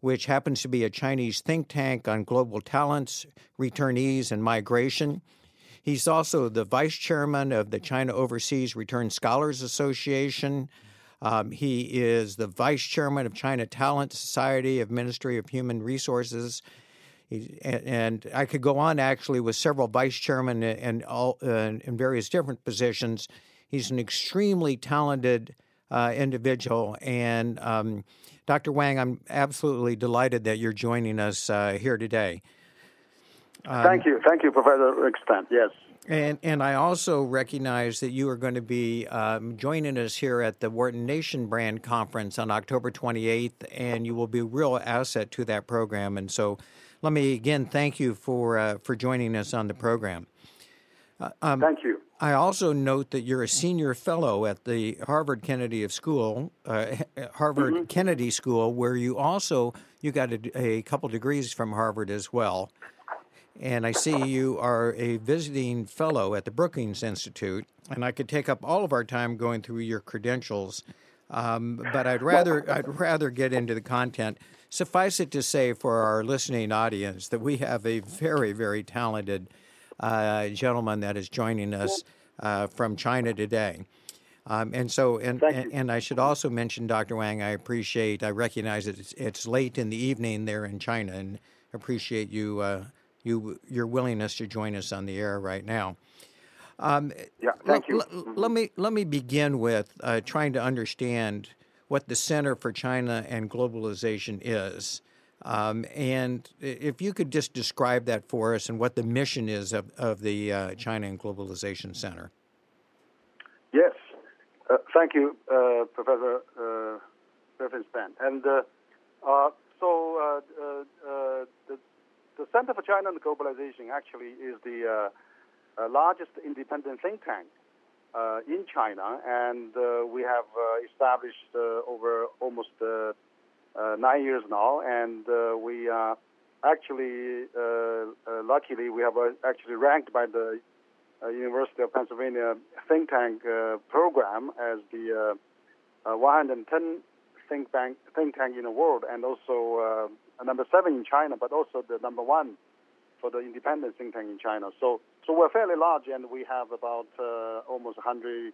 which happens to be a Chinese think tank on global talents, returnees, and migration. He's also the vice chairman of the China Overseas Return Scholars Association. Um, he is the vice chairman of China Talent Society of Ministry of Human Resources and I could go on actually with several vice chairmen and all uh, in various different positions. He's an extremely talented uh, individual, and um, Dr. Wang, I'm absolutely delighted that you're joining us uh, here today. Um, thank you, thank you, Professor Reibstein. Yes. And and I also recognize that you are going to be um, joining us here at the Wharton Nation Brand Conference on October 28th, and you will be a real asset to that program. And so, let me again thank you for uh, for joining us on the program. Uh, um, thank you. I also note that you're a senior fellow at the Harvard Kennedy of School, uh, Harvard mm-hmm. Kennedy School, where you also you got a, a couple degrees from Harvard as well. And I see you are a visiting fellow at the Brookings Institute. And I could take up all of our time going through your credentials, um, but I'd rather I'd rather get into the content. Suffice it to say for our listening audience that we have a very, very talented gentleman that is joining us uh, from China today. Um, and so, and, and, and, I should also mention, Dr. Wang, I appreciate, I recognize that it's, it's late in the evening there in China, and appreciate you, uh, you, your willingness to join us on the air right now. Um, yeah, thank l- you. L- let me let me begin with uh, trying to understand what the Center for China and Globalization is. Um, and if you could just describe that for us and what the mission is of, of the uh, China and Globalization Center. Yes. Uh, thank you, uh, Professor uh. And uh, uh, so the, the Center for China and Globalization actually is the largest independent think tank uh, in China, and uh, we have uh, established over almost Uh, nine years now, and uh, we are actually, luckily, we have actually ranked by the University of Pennsylvania think tank program as the 110 think tank think tank in the world, and also number seven in China, but also the number one for the independent think tank in China. So, so we're fairly large, and we have about uh, almost 100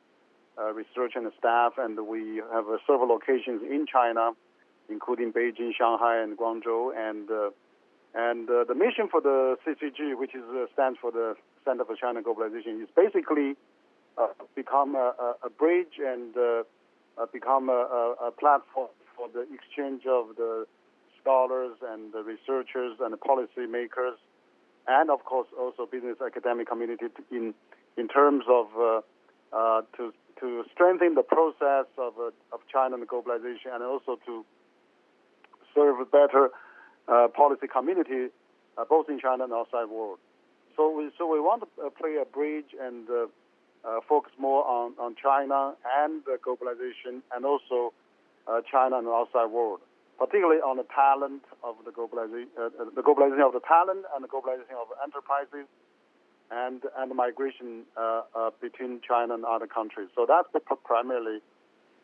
uh, research and staff, and we have uh, several locations in China, including Beijing, Shanghai, and Guangzhou. And uh, and uh, the mission for the CCG, which is uh, stands for the Center for China Globalization, is basically become a, a, bridge and become a, a, platform for the exchange of the scholars and the researchers and the policy makers and of course also business academic community in in terms of uh, uh, to to strengthen the process of uh, of China and globalization, and also to serve a better uh, policy community uh, both in China and outside world. So we so we want to uh, play a bridge and focus more on on China and globalization, and also China and outside world particularly on the talent of the globalization, uh, uh, the globalization of the talent and the globalization of enterprises, and and migration uh, uh, between China and other countries. So that's the primarily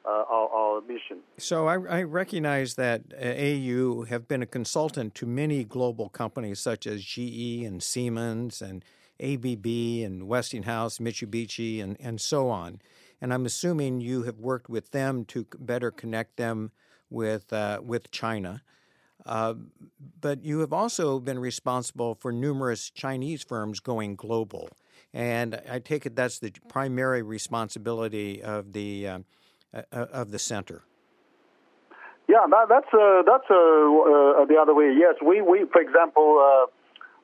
uh, our, our, mission. So I, I recognize that uh, AU have been a consultant to many global companies such as GE and Siemens and ABB and Westinghouse, Mitsubishi, and, and so on. And I'm assuming you have worked with them to better connect them with uh, with China. Uh, but you have also been responsible for numerous Chinese firms going global, and I take it that's the primary responsibility of the uh, uh of the center. Yeah, that, that's uh, that's uh, the other way. Yes, we, we for example.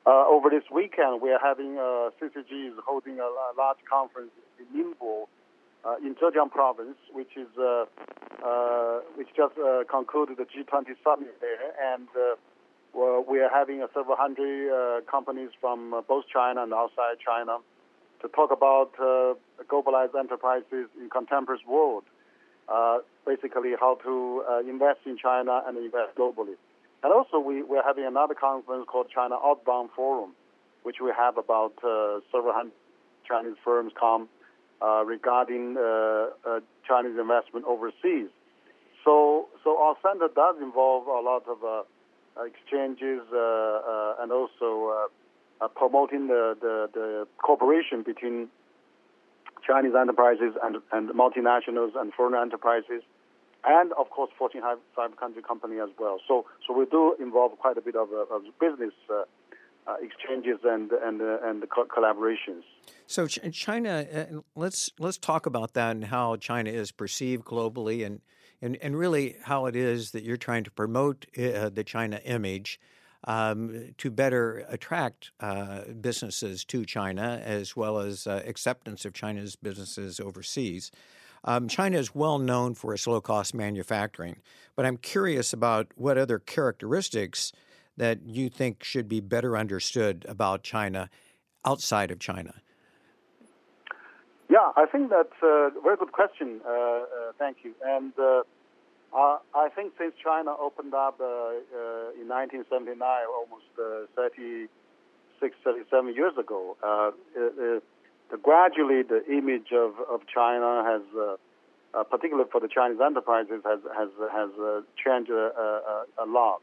over this weekend, we are having CCG is holding a large conference in Ningbo, uh, in Zhejiang province, which is uh, uh, which just concluded the G20 summit there, and we are having several hundred uh, companies from uh, both China and outside China to talk about uh, globalized enterprises in contemporary world. Uh, basically, how to uh, invest in China and invest globally. And also, we, we're having another conference called China Outbound Forum, which we have about uh, several hundred Chinese firms come uh, regarding uh, uh, Chinese investment overseas. So, so our center does involve a lot of exchanges and also promoting the, the, the, cooperation between Chinese enterprises and, and multinationals and foreign enterprises, and of course Fortune 500 company as well. So, so we do involve quite a bit of, uh, of business uh, uh, exchanges and and uh, and collaborations. So China, uh, let's let's talk about that and how China is perceived globally, and and and really how it is that you're trying to promote the China image um, to better attract uh, businesses to China as well as uh, acceptance of China's businesses overseas. Um, China is well known for its low cost manufacturing, but I'm curious about what other characteristics that you think should be better understood about China outside of China. Yeah, I think that's a very good question. Uh, uh thank you. And uh, uh, I think since China opened up uh, uh, in 1979, almost uh, 36, 37 years ago, uh, uh, the, gradually the image of, of China has, particularly for the Chinese enterprises, has has has changed a, a, a, lot.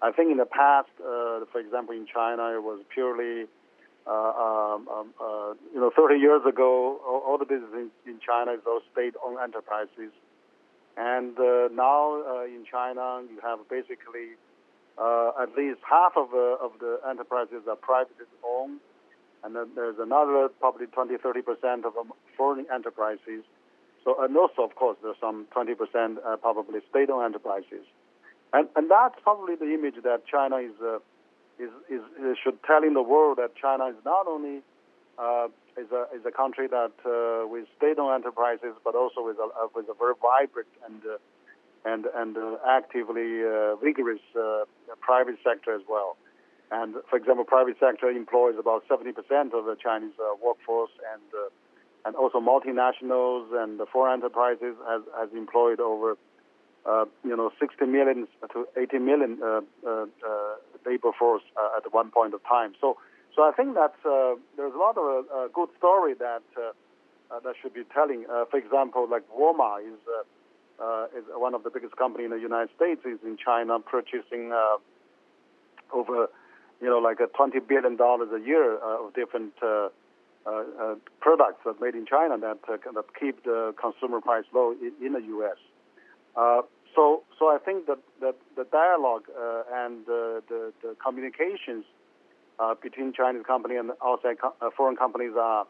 I think in the past, uh, for example, in China, it was purely uh, um, um, you know, 30 years ago, all, all the business in, in China is all state-owned enterprises and uh, now uh, in China, you have basically uh, at least half of, of the enterprises are privately owned, and then there's another probably 20, 30 percent of foreign enterprises. So, and also, of course, there's some 20 percent probably state-owned enterprises, and and that's probably the image that China is uh, is, is, is should telling the world that China is not only uh, is a is a country that uh, with state-owned enterprises, but also with a uh, with a very vibrant and uh, and and uh, actively uh, vigorous private sector as well. And for example, private sector employs about 70% of the Chinese workforce, and and also multinationals and the foreign enterprises has has employed over you know 60 million to 80 million labor force at one point of time. So so I think that uh, there's a lot of uh, good story that uh, uh, that should be telling. For example, like Walmart is is one of the biggest company in the United States is in China, purchasing over you know like a 20 billion dollars a year of different uh, uh, products that made in China that uh, that keep the consumer price low in, in the U.S. So so I think that that the dialogue and the the communications uh, between Chinese company and outside co- uh, foreign companies are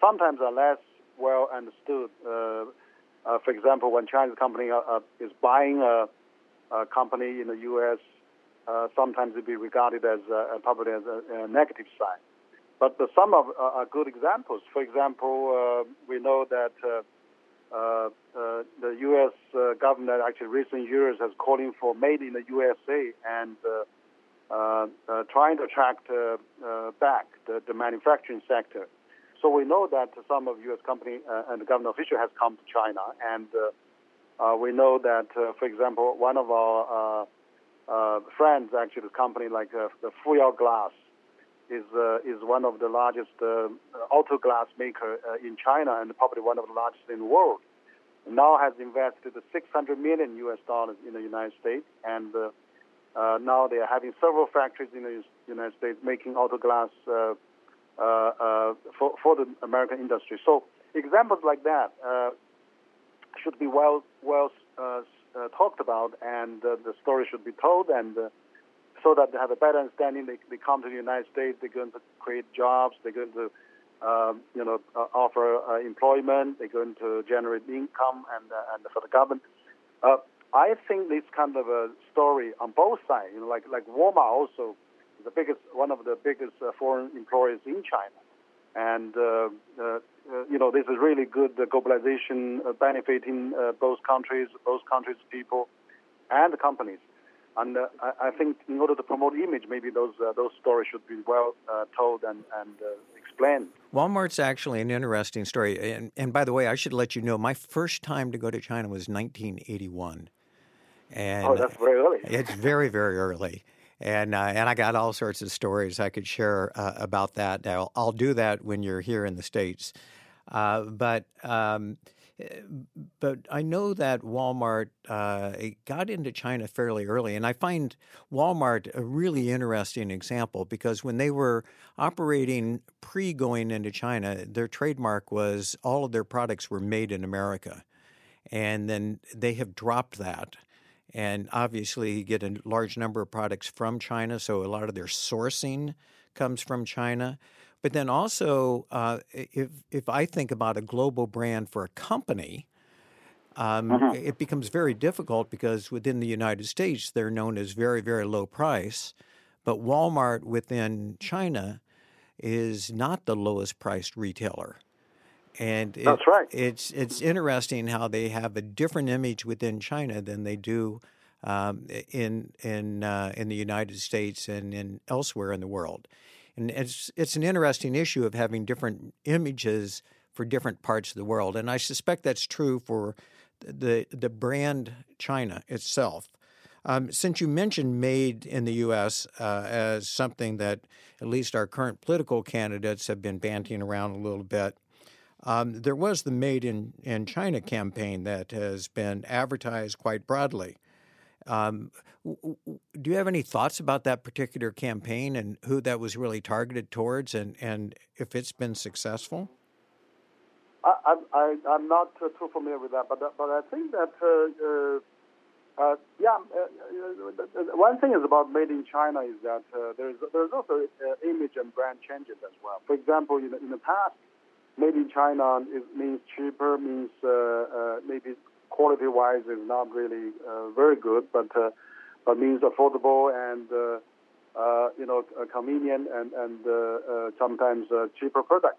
sometimes are less well understood. Uh, uh for example, when Chinese company uh, uh, is buying a, a, company in the U.S., sometimes it be regarded as probably as a, a, negative sign. But the, some of are good examples. For example, we know that. Uh, uh, the U.S. Uh, government actually recent years has calling for made in the USA and Uh, uh, trying to attract uh, uh, back the, the, manufacturing sector. So we know that some of U.S. company and government official has come to China, and we know that, for example, one of our friends, actually, the company like the Fuyao Glass, is uh, is one of the largest uh, auto glass maker uh, in China and probably one of the largest in the world. Now has invested 600 million U.S. dollars in the United States, and uh, now they are having several factories in the United States making auto glass uh, uh, uh, for, for the American industry. So examples like that uh, should be well well uh, talked about, and the story should be told, and so that they have a better understanding. They, they come to the United States. They're going to create jobs. They're going to um, you know, offer employment. They're going to generate income, and and for the government. I think this kind of a story on both sides, you know, like like Walmart also the biggest, one of the biggest uh, foreign employers in China, and uh, uh, you know this is really good globalization benefiting both countries, both countries' people, and the companies. and uh, I, I, think in order to promote image, maybe those uh, those stories should be well uh, told and and uh, explained. Walmart's actually an interesting story, and, and by the way, I should let you know my first time to go to China was 1981. And oh, that's very early. It's very very early. And, uh, and I got all sorts of stories I could share uh, about that. I'll, I'll, do that when you're here in the States. but um, but I know that Walmart uh, got into China fairly early, and I find Walmart a really interesting example because when they were operating pre going into China, their trademark was all of their products were made in America, and then they have dropped that. And obviously, you get a large number of products from China, so a lot of their sourcing comes from China. But then also, uh, if if I think about a global brand for a company, um, uh-huh. it becomes very difficult because within the United States they're known as very very low price, but Walmart within China is not the lowest priced retailer. And it, that's right. It's it's interesting how they have a different image within China than they do um, in in uh, in the United States and in elsewhere in the world. And it's it's an interesting issue of having different images for different parts of the world, and I suspect that's true for the the brand China itself. Um, since you mentioned made in the U.S. Uh, as something that at least our current political candidates have been banting around a little bit, um, there was the Made in, in China campaign that has been advertised quite broadly. Um, do you have any thoughts about that particular campaign and who that was really targeted towards, and, and if it's been successful? I, I, I'm not too familiar with that, but but I think that uh, uh, uh yeah, uh, one thing is about made in China is that there's there's also image and brand changes as well. For example, in in the past, made in China is, means cheaper, means uh, uh, maybe quality wise is not really uh, very good, but but means affordable and uh, uh, you know convenient and and uh, sometimes cheaper product.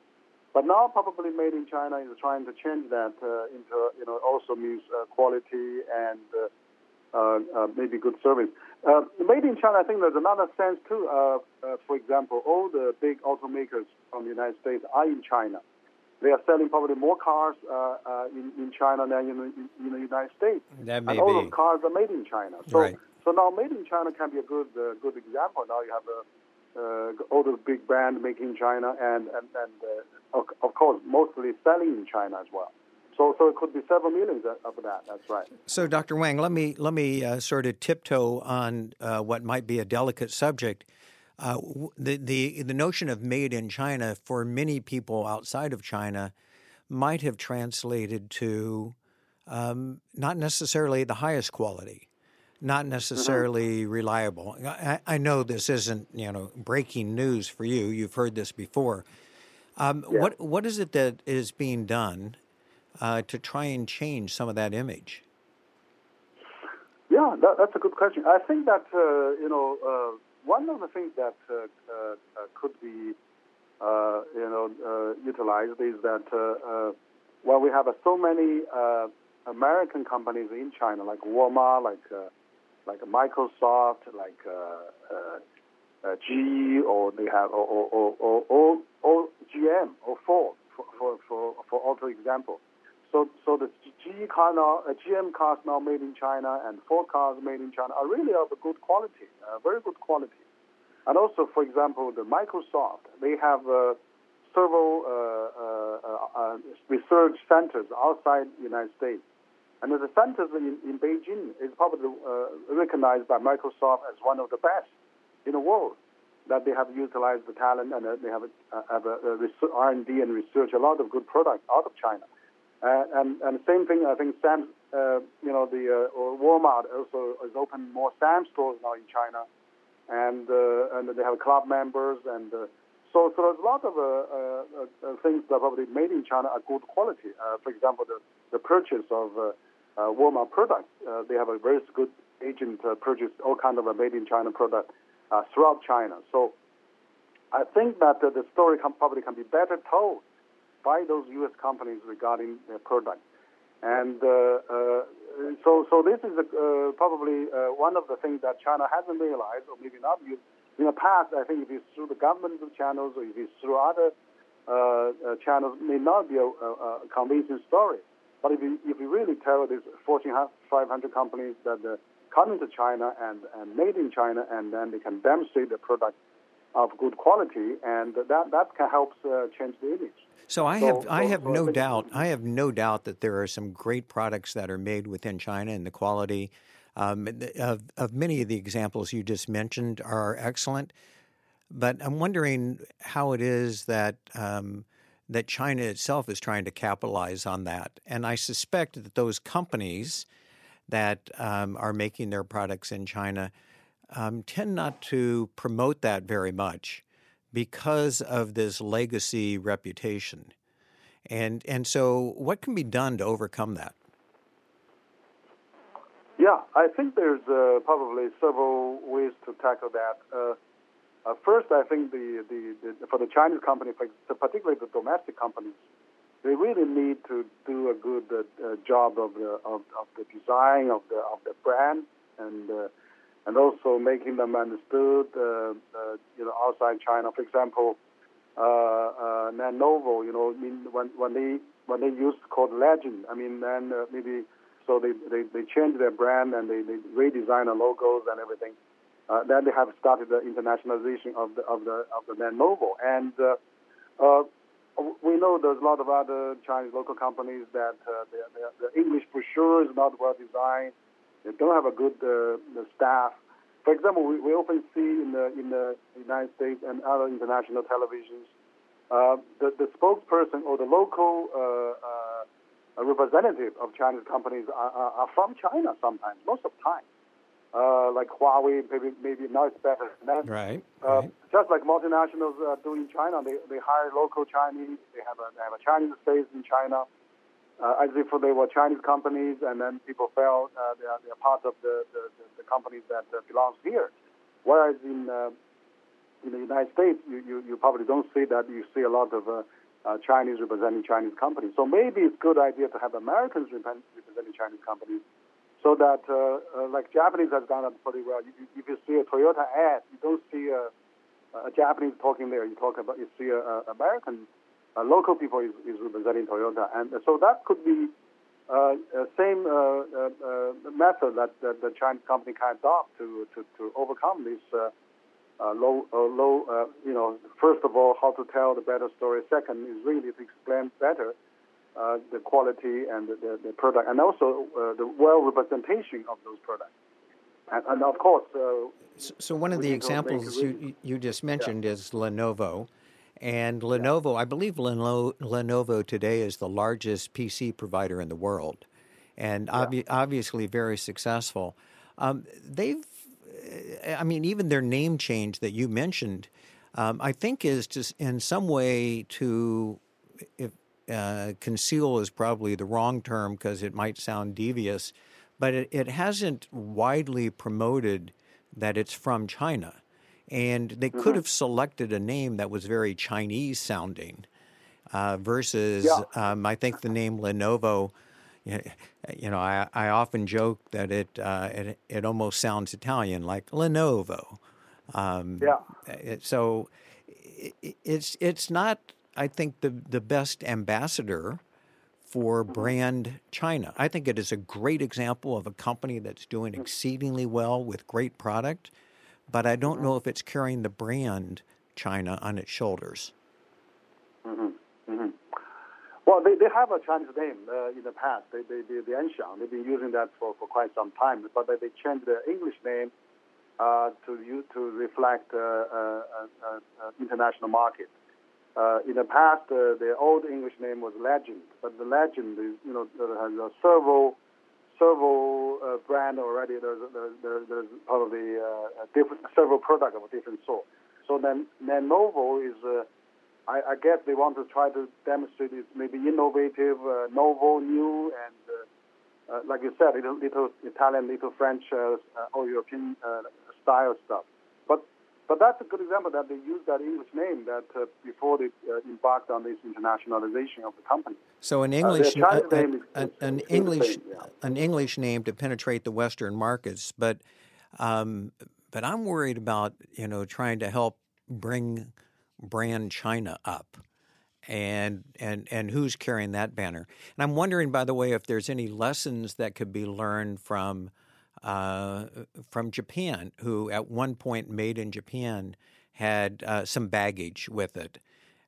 But now probably made in China is trying to change that into you know also means quality and maybe good service. made in China, I think there's another sense too. for example, all the big automakers from the United States are in China they are selling probably more cars uh, uh, in, in China than in, in, in, the United States. That may and all those cars are made in China. So right. So now made in China can be a good uh, good example. Now you have a uh, all the big brand making in China, and and, and uh, of, of, course mostly selling in China as well. So so it could be several millions of that. That's right. So Dr. Wang, let me let me uh, sort of tiptoe on uh, what might be a delicate subject. Uh, the the the notion of made in China for many people outside of China might have translated to um, not necessarily the highest quality not mm-hmm. necessarily mm-hmm. reliable. I, I, know this isn't you know breaking news for you. You've heard this before. Um, yeah. What what is it that is being done uh, to try and change some of that image? Yeah, that, that's a good question. I think that uh, you know uh, one of the things that uh, uh, could be uh, you know utilized is that while we have so many American companies in China, like Walmart, like like Microsoft, like uh, uh, uh GE, or they have or or, or, or, or GM or Ford for for for, for auto example. So so the GE car now, uh, GM cars now made in China and Ford cars made in China are really of a good quality, uh, very good quality. And also, for example, the Microsoft, they have uh, several research centers outside the United States and the centers in, in Beijing is probably uh, recognized by Microsoft as one of the best in the world. That they have utilized the talent and uh, they have, uh, have a, a R&D and research a lot of good products out of China. Uh, and and same thing, I think Sam, uh, you know, the uh, Walmart also has opened more Sam stores now in China, and uh, and they have club members and. uh, So, so there's a lot of uh, uh, things that are probably made in China are good quality. Uh, for example, the, the purchase of uh, uh, Walmart products. Uh, they have a very good agent uh, purchase all kind of a made in China product throughout China. So I think that the story can, probably can be better told by those U.S. companies regarding their product. And uh, uh, so, so this is uh, probably one of the things that China hasn't realized, or maybe not. In the past, I think if it's through the government channels or if it's through other channels, may not be a, a, a, convincing story. But if you, if you really tell these Fortune 500 companies that uh, come into China and, and made in China, and then they can demonstrate the product of good quality, and that that can help uh, change the image. So I have so, I have so no doubt I have no doubt that there are some great products that are made within China, and the quality um, of of many of the examples you just mentioned are excellent. But I'm wondering how it is that. Um, that China itself is trying to capitalize on that. And I suspect that those companies that um, are making their products in China um, tend not to promote that very much because of this legacy reputation. And, and so, what can be done to overcome that? Yeah, I think there's uh, probably several ways to tackle that. Uh, uh, first, I think the, the, the, for the Chinese company, particularly the domestic companies, they really need to do a good uh, job of the of, of, the design of the of the brand and uh, and also making them understood, uh, uh, you know, outside China. For example, uh, Lenovo, you know, I mean, when when they when they used called Legend, I mean, then maybe so they, they they changed their brand and they they redesign the logos and everything. Uh, then they have started the internationalization of the of the of the Lenovo, and uh, uh, we know there's a lot of other Chinese local companies that uh, the English brochure is not well designed they don't have a good uh, staff. For example, we, we often see in the in the United States and other international televisions, uh, the, the spokesperson or the local uh, uh, representative of Chinese companies are, are, are, from China sometimes, most of the time. Uh, like Huawei, maybe maybe now it's better than that. Right. Uh, right. Just like multinationals do in China, they, they hire local Chinese. They have a they have a Chinese space in China uh, as if they were Chinese companies, and then people felt uh, they, are, they are part of the, the, the companies that uh, belongs here. Whereas in uh, in the United States, you, you, you, probably don't see that. You see a lot of uh, uh, Chinese representing Chinese companies. So maybe it's a good idea to have Americans representing Chinese companies, so that like Japanese has done it pretty well. if you see a Toyota ad, you don't see a, a Japanese talking there. You talk about you see a, a American uh, local people is, is, representing Toyota, and so that could be uh, same uh, uh, uh, method that, that, the Chinese company can adopt to to, to overcome this low low. you know, first of all, how to tell the better story. Second is really to explain better. the quality and the, the, product, and also the well representation of those products. And, and of course, so, so, one of the examples you, you just mentioned yeah. is Lenovo. And Lenovo. I believe Lenovo, Lenovo today is the largest PC provider in the world, and yeah. obvi- obviously very successful. Um, they've, I mean, even their name change that you mentioned, um, I think is just in some way to if, uh, conceal is probably the wrong term because it might sound devious, but it, it hasn't widely promoted that it's from China. And they mm-hmm. could have selected a name that was very Chinese sounding uh, versus, yeah. um, I think the name Lenovo. You know, I, I often joke that it, uh, it it almost sounds Italian, like Lenovo. Um, yeah. It, so it, it's it's not, I think, the the best ambassador for mm-hmm. brand China. I think it is a great example of a company that's doing mm. exceedingly well with great product but I don't know if it's carrying the brand China on its shoulders. Mm-hmm. Mm-hmm. Well, they, they have a Chinese name uh, in the past. They, they, they, the Anshang. They've been using that for, for quite some time, but they, they changed the English name uh, to to reflect uh, uh, uh, uh international market. in the past, the old English name was Legend, but the Legend is, you know, has several several uh, brand already. There's there's, there's probably uh, different several products of a different sort. So then Lenovo is, uh, I, I, guess they want to try to demonstrate it's maybe innovative, uh, novel, new, and uh, uh, like you said, little, little Italian, little French, or European style stuff. But that's a good example that they used that English name that uh, before they uh, embarked on this internationalization of the company. So an English, uh, an, an, an English, yeah. an English name to penetrate the Western markets, but um, but I'm worried about you know trying to help bring brand China up and and and who's carrying that banner. And I'm wondering, by the way, if there's any lessons that could be learned from uh, from Japan, who at one point made in Japan had uh, some baggage with it.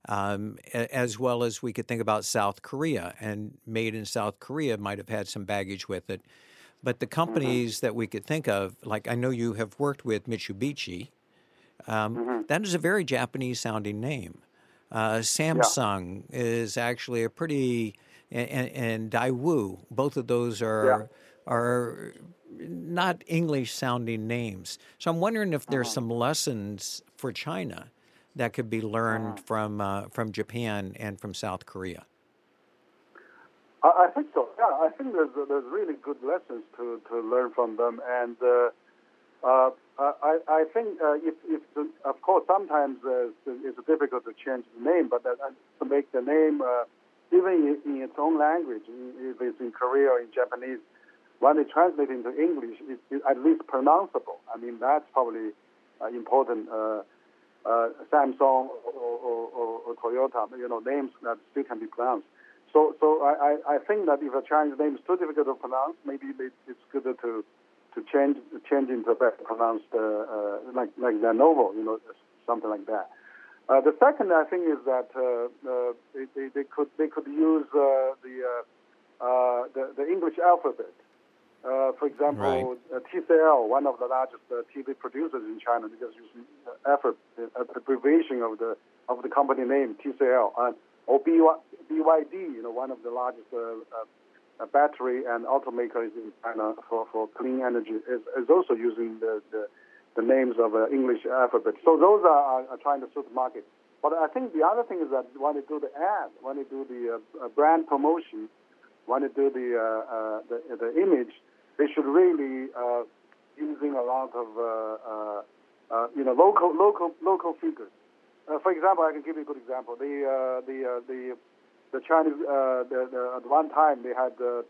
Um, as well as we could think about South Korea, and made in South Korea might have had some baggage with it. But the mm-hmm. companies mm-hmm. that we could think of, like I know you have worked with Mitsubishi, um, mm-hmm. that is a very Japanese sounding name. Uh, Samsung yeah. is actually a pretty, and, and Daewoo, both of those are yeah. are not English sounding names. So I'm wondering if there's uh-huh. some lessons for China that could be learned uh-huh. from uh, from Japan and from South Korea. I think so. Yeah, I think there's there's really good lessons to, to learn from them, and uh, uh, I, I think uh, if, if the, of course sometimes uh, it's difficult to change the name, but to make the name uh, even in, in, its own language, if it's in Korea or in Japanese, when they translate into English, it's, at least pronounceable. I mean that's probably uh, important. Uh, Samsung or, or, or, or, Toyota, you know, names that still can be pronounced. So, so I, I think that if a Chinese name is too difficult to pronounce, maybe it's good to to change change into a better pronounced uh, uh, like like Lenovo, you know, something like that. Uh, the second, I think, is that uh, uh, they, they, they, could they could use uh, the, the, the English alphabet. Uh, for example, right. Uh, TCL, one of the largest uh, TV producers in China, because using effort abbreviation of the of the company name TCL, or BYD, you know, one of the largest battery and automakers in China for, for clean energy is, is also using the, the, the names of uh, English alphabet. So those are, are, trying to suit the market. But I think the other thing is that when they do the ad, when they do the uh, brand promotion, when they do the, uh, uh the, the image, they should really uh, using a lot of uh, you know local local local figures. for example, I can give you a good example. The the the the Chinese, the, the, at one time, they had uh,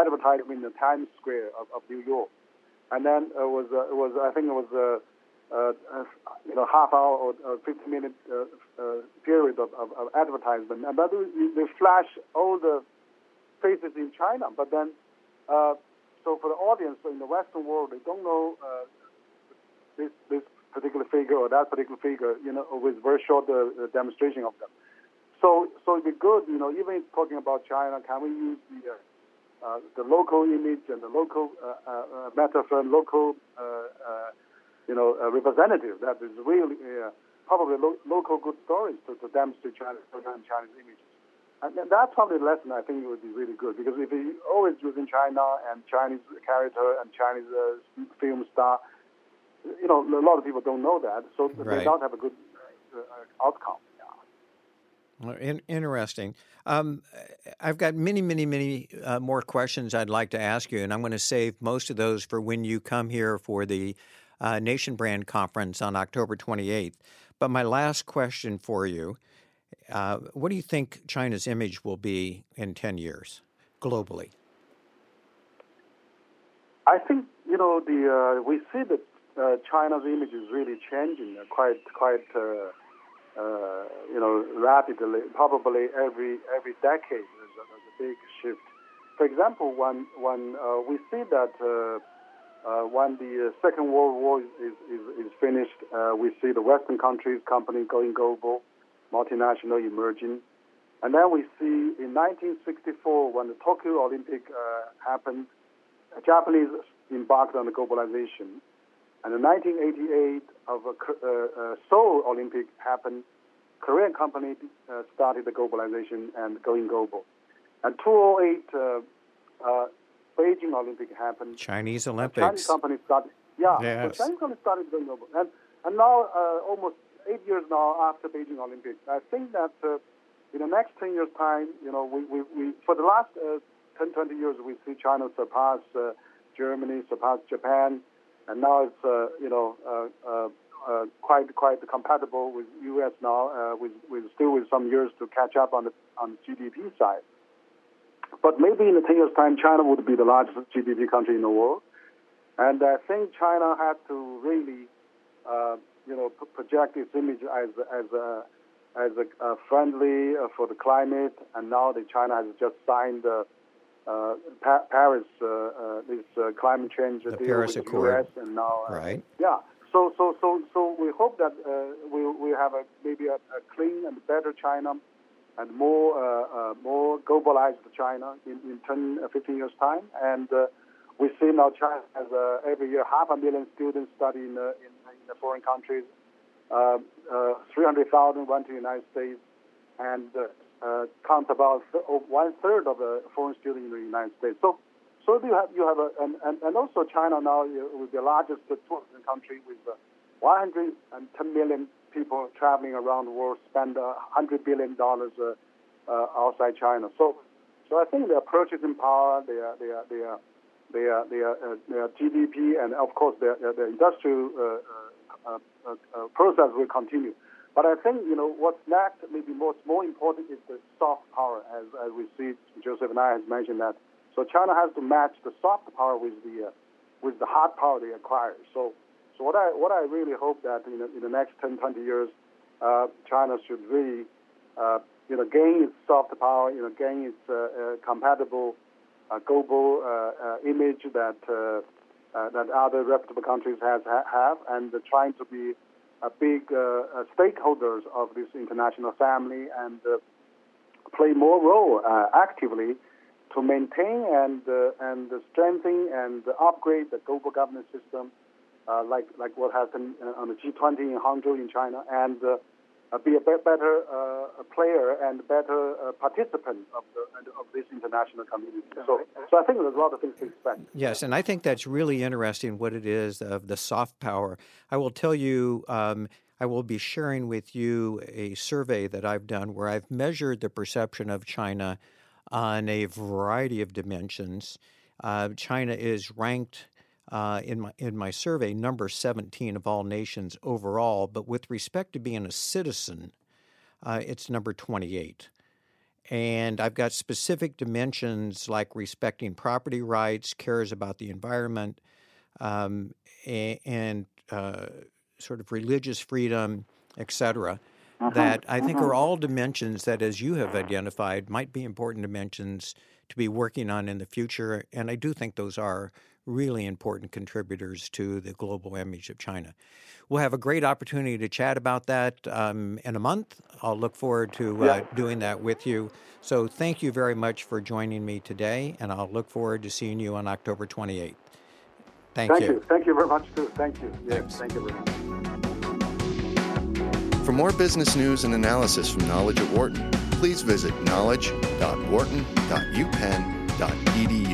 advertisement in the Times Square of, of New York, and then it was it was I think it was uh, you know half hour or, or 50 minute uh, uh, period of, of, of advertisement, and that they flash all the faces in China, but then uh, so for the audience in the Western world, they don't know uh, this this particular figure or that particular figure, you know, with very short uh, demonstration of them. So, so it'd be good, you know, even talking about China, can we use the uh, uh, the local image and the local uh, uh, uh metaphor, local, uh, you know, representative that is really probably lo- local good stories to, to demonstrate China and Chinese images. And that's probably the lesson I think it would be really good because if you always using China and Chinese character and Chinese film star, you know, a lot of people don't know that, so right. they don't have a good outcome. In, interesting. Um, I've got many, many, many uh, more questions I'd like to ask you, and I'm going to save most of those for when you come here for the uh, Nation Brand Conference on October 28th. But my last question for you uh, what do you think China's image will be in 10 years globally? I think, you know, the uh, we see that uh, China's image is really changing quite, quite uh, uh, you know, rapidly, probably every every decade there's a, there's a big shift. For example, when when uh, we see that uh, uh, when the Second World War is, is, is finished, uh, we see the Western countries, companies going global, multinational emerging. And then we see in 1964, when the Tokyo Olympic uh, happened, the Japanese embarked on the globalization. And in 1988, of a uh, uh, Seoul Olympic happened, Korean company uh, started the globalization and going global. And 2008, uh, Beijing Olympic happened. Chinese Olympics. Chinese company started. Yeah, yes. Chinese company started going global. And, and now, almost eight years now after Beijing Olympics, I think that in the next 10 years' time, you know, we, we, we for the last uh, 10, 20 years, we see China surpass uh, Germany, surpass Japan, and now it's, uh, you know, uh, uh, uh, quite quite compatible with U.S. now, uh, with, with still with some years to catch up on the on the GDP side. But maybe in the 10 years' time, China would be the largest GDP country in the world. And I think China had to really, uh, you know, p- project its image as as a as a, friendly uh, for the climate. And now that China has just signed uh, uh, pa- Paris uh, uh, this uh, climate change The deal Paris with Accord. the U.S. and now Right. yeah. So so so so we hope that uh, we we have a maybe a, a clean and better China, and more uh, uh, more globalized China in, in 10, uh, 15 years time. And uh, we see now China has uh, every year half a million students studying uh, in, the foreign countries. Uh, uh, 300,000 went to the United States, and uh, count about oh, one third of the foreign students in the United States. So, so you have you have a and, and, and also China now with the largest tourism country with uh, 110 million people traveling around the world, spend uh, 100 billion dollars uh, uh, outside China. So, so I think their purchasing power, their their their their their, uh, their GDP, and of course their their, industrial uh, process will continue. But I think you know what's next, maybe most more important, is the soft power, as as we see. Joseph Nye has mentioned that. So China has to match the soft power with the uh, with the hard power they acquire. So so what I what I really hope that in, the- in the next 10, 20 years, uh, China should really uh, you know gain its soft power, you know gain its uh, uh, compatible uh, global uh, uh, image that uh, uh, that other reputable countries has ha- have, and uh, trying to be a big uh, uh, stakeholders of this international family and uh, play more role uh, actively to maintain and uh, and strengthen and upgrade the global governance system, uh, like like what happened uh, on the G20 in Hangzhou in China, and uh, be a be- better uh, player and better uh, participant of the of this international community. So, so I think there's a lot of things to expect. Yes, and I think that's really interesting what it is of the soft power. I will tell you, um, I will be sharing with you a survey that I've done where I've measured the perception of China on a variety of dimensions. Uh, China is ranked uh, in my in my survey number 17 of all nations overall, but with respect to being a citizen, uh, it's number 28 and I've got specific dimensions like respecting property rights, cares about the environment, um, and, and uh, sort of religious freedom, etc. That I think are all dimensions that, as you have identified, might be important dimensions to be working on in the future. And I do think those are really important contributors to the global image of China. We'll have a great opportunity to chat about that um, in a month. I'll look forward to uh, Yeah. doing that with you. So thank you very much for joining me today, and I'll look forward to seeing you on October 28th. Thank, Thank you. Thank you very much too. Thank you. Yes, Thanks. thank you very much. For more business news and analysis from Knowledge at Wharton, please visit knowledge.wharton.upenn.edu.